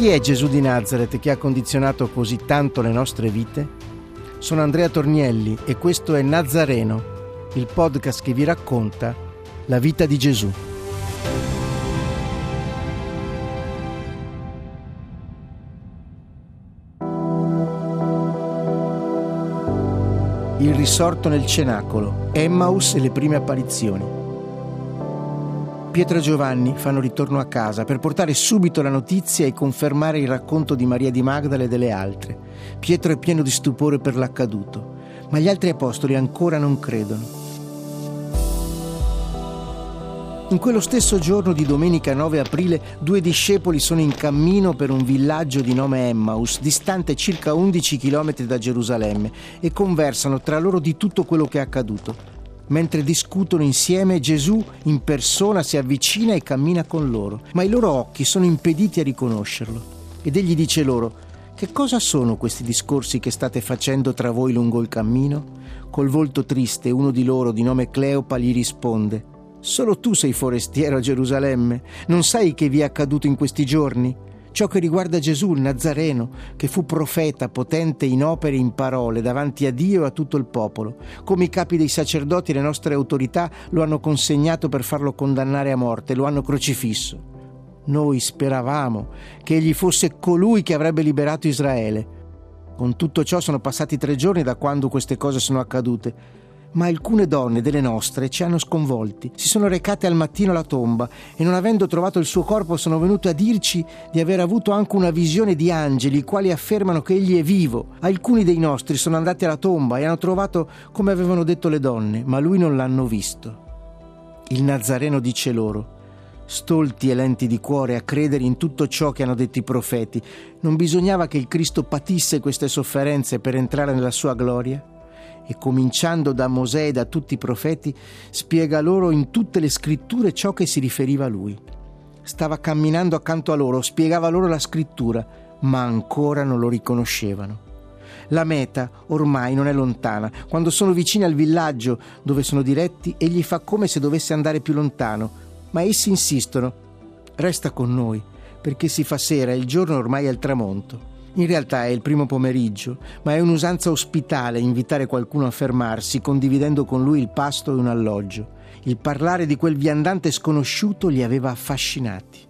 Chi è Gesù di Nazareth che ha condizionato così tanto le nostre vite? Sono Andrea Tornielli e questo è Nazareno, il podcast che vi racconta la vita di Gesù. Il risorto nel cenacolo, Emmaus e le prime apparizioni. Pietro e Giovanni fanno ritorno a casa per portare subito la notizia e confermare il racconto di Maria di Magdala e delle altre. Pietro è pieno di stupore per l'accaduto, ma gli altri apostoli ancora non credono. In quello stesso giorno di domenica 9 aprile, due discepoli sono in cammino per un villaggio di nome Emmaus, distante circa 11 km da Gerusalemme, e conversano tra loro di tutto quello che è accaduto. Mentre discutono insieme, Gesù in persona si avvicina e cammina con loro, ma i loro occhi sono impediti a riconoscerlo. Ed egli dice loro, che cosa sono questi discorsi che state facendo tra voi lungo il cammino? Col volto triste uno di loro, di nome Cleopa, gli risponde, Solo tu sei forestiero a Gerusalemme, non sai che vi è accaduto in questi giorni? Ciò che riguarda Gesù, il Nazareno, che fu profeta, potente in opere e in parole, davanti a Dio e a tutto il popolo, come i capi dei sacerdoti e le nostre autorità lo hanno consegnato per farlo condannare a morte, lo hanno crocifisso. Noi speravamo che egli fosse colui che avrebbe liberato Israele. Con tutto ciò sono passati tre giorni da quando queste cose sono accadute ma alcune donne delle nostre ci hanno sconvolti. Si sono recate al mattino alla tomba e non avendo trovato il suo corpo sono venute a dirci di aver avuto anche una visione di angeli, i quali affermano che egli è vivo. Alcuni dei nostri sono andati alla tomba e hanno trovato come avevano detto le donne, ma lui non l'hanno visto. Il Nazareno dice loro, stolti e lenti di cuore a credere in tutto ciò che hanno detto i profeti, non bisognava che il Cristo patisse queste sofferenze per entrare nella sua gloria? E cominciando da Mosè e da tutti i profeti, spiega loro in tutte le scritture ciò che si riferiva a lui. Stava camminando accanto a loro, spiegava loro la scrittura, ma ancora non lo riconoscevano. La meta ormai non è lontana. Quando sono vicini al villaggio dove sono diretti, egli fa come se dovesse andare più lontano, ma essi insistono. Resta con noi, perché si fa sera e il giorno ormai è al tramonto. In realtà è il primo pomeriggio, ma è un'usanza ospitale invitare qualcuno a fermarsi, condividendo con lui il pasto e un alloggio. Il parlare di quel viandante sconosciuto li aveva affascinati.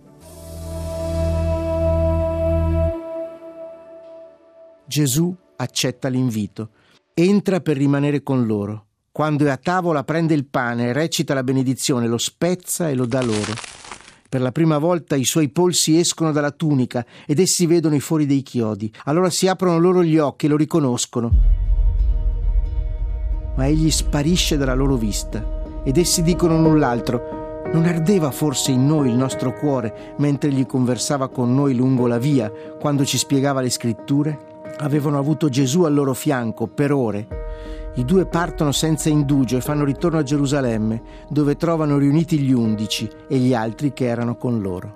Gesù accetta l'invito. Entra per rimanere con loro. Quando è a tavola prende il pane, recita la benedizione, lo spezza e lo dà loro. Per la prima volta i suoi polsi escono dalla tunica ed essi vedono i fori dei chiodi. Allora si aprono loro gli occhi e lo riconoscono. Ma egli sparisce dalla loro vista ed essi dicono null'altro. Non ardeva forse in noi il nostro cuore mentre egli conversava con noi lungo la via, quando ci spiegava le scritture? Avevano avuto Gesù al loro fianco per ore i due partono senza indugio e fanno ritorno a Gerusalemme, dove trovano riuniti gli undici e gli altri che erano con loro.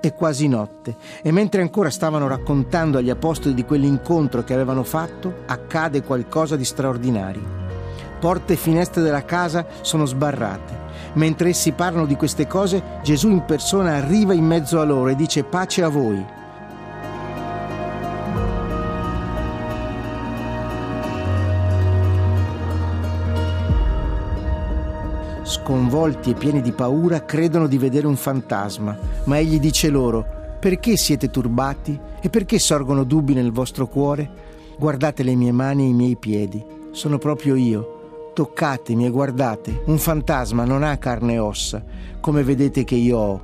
È quasi notte e mentre ancora stavano raccontando agli apostoli di quell'incontro che avevano fatto, accade qualcosa di straordinario. Porte e finestre della casa sono sbarrate. Mentre essi parlano di queste cose, Gesù in persona arriva in mezzo a loro e dice pace a voi. Sconvolti e pieni di paura, credono di vedere un fantasma, ma egli dice loro, perché siete turbati e perché sorgono dubbi nel vostro cuore? Guardate le mie mani e i miei piedi, sono proprio io. Toccatemi e guardate, un fantasma non ha carne e ossa, come vedete che io ho.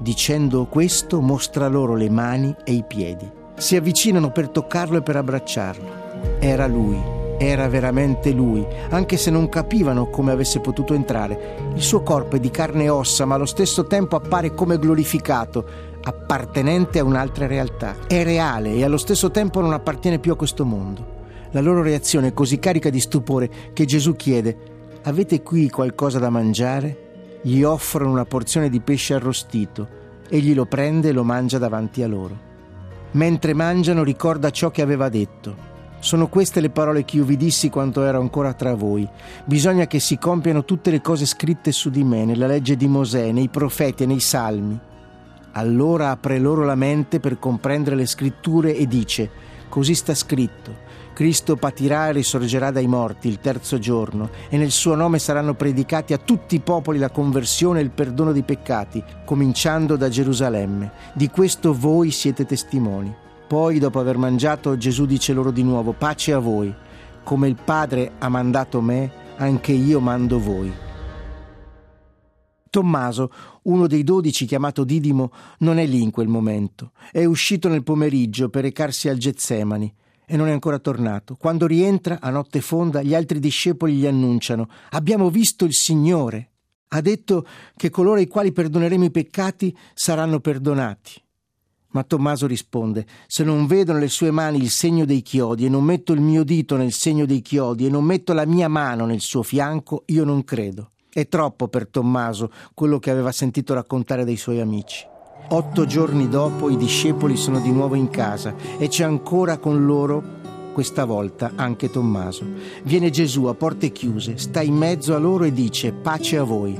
Dicendo questo mostra loro le mani e i piedi. Si avvicinano per toccarlo e per abbracciarlo. Era lui era veramente lui, anche se non capivano come avesse potuto entrare. Il suo corpo è di carne e ossa, ma allo stesso tempo appare come glorificato. appartenente a un'altra realtà. È reale e allo stesso tempo non appartiene più a questo mondo. La loro reazione è così carica di stupore che Gesù chiede, avete qui qualcosa da mangiare? Gli offrono una porzione di pesce arrostito. Egli lo prende e lo mangia davanti a loro. Mentre mangiano ricorda ciò che aveva detto. Sono queste le parole che io vi dissi quando ero ancora tra voi. Bisogna che si compiano tutte le cose scritte su di me, nella legge di Mosè, nei profeti e nei salmi. Allora apre loro la mente per comprendere le scritture e dice, così sta scritto. Cristo patirà e risorgerà dai morti il terzo giorno e nel suo nome saranno predicati a tutti i popoli la conversione e il perdono dei peccati, cominciando da Gerusalemme. Di questo voi siete testimoni. Poi, dopo aver mangiato, Gesù dice loro di nuovo, pace a voi. Come il Padre ha mandato me, anche io mando voi. Tommaso, uno dei dodici chiamato Didimo, non è lì in quel momento. È uscito nel pomeriggio per recarsi al Getsemani e non è ancora tornato. Quando rientra, a notte fonda, gli altri discepoli gli annunciano: Abbiamo visto il Signore. Ha detto che coloro ai quali perdoneremo i peccati saranno perdonati. Ma Tommaso risponde: Se non vedo nelle sue mani il segno dei chiodi e non metto il mio dito nel segno dei chiodi e non metto la mia mano nel suo fianco, io non credo. È troppo per Tommaso quello che aveva sentito raccontare dai suoi amici. Otto giorni dopo i discepoli sono di nuovo in casa e c'è ancora con loro, questa volta, anche Tommaso. Viene Gesù a porte chiuse, sta in mezzo a loro e dice pace a voi.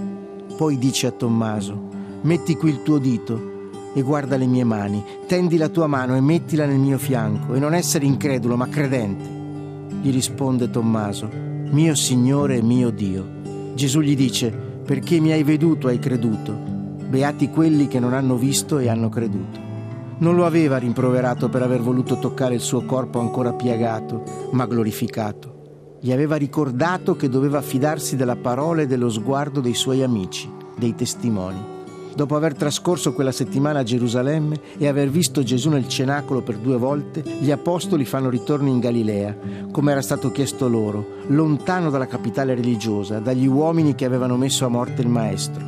Poi dice a Tommaso, metti qui il tuo dito e guarda le mie mani, tendi la tua mano e mettila nel mio fianco e non essere incredulo ma credente. Gli risponde Tommaso, mio Signore e mio Dio. Gesù gli dice, perché mi hai veduto hai creduto beati quelli che non hanno visto e hanno creduto. Non lo aveva rimproverato per aver voluto toccare il suo corpo ancora piagato, ma glorificato. Gli aveva ricordato che doveva fidarsi della parola e dello sguardo dei suoi amici, dei testimoni. Dopo aver trascorso quella settimana a Gerusalemme e aver visto Gesù nel cenacolo per due volte, gli apostoli fanno ritorno in Galilea, come era stato chiesto loro, lontano dalla capitale religiosa, dagli uomini che avevano messo a morte il Maestro.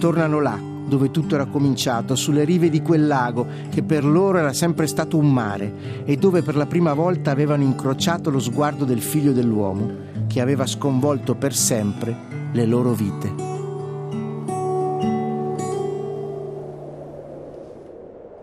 Tornano là, dove tutto era cominciato, sulle rive di quel lago che per loro era sempre stato un mare e dove per la prima volta avevano incrociato lo sguardo del figlio dell'uomo che aveva sconvolto per sempre le loro vite.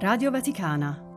Radio Vaticana.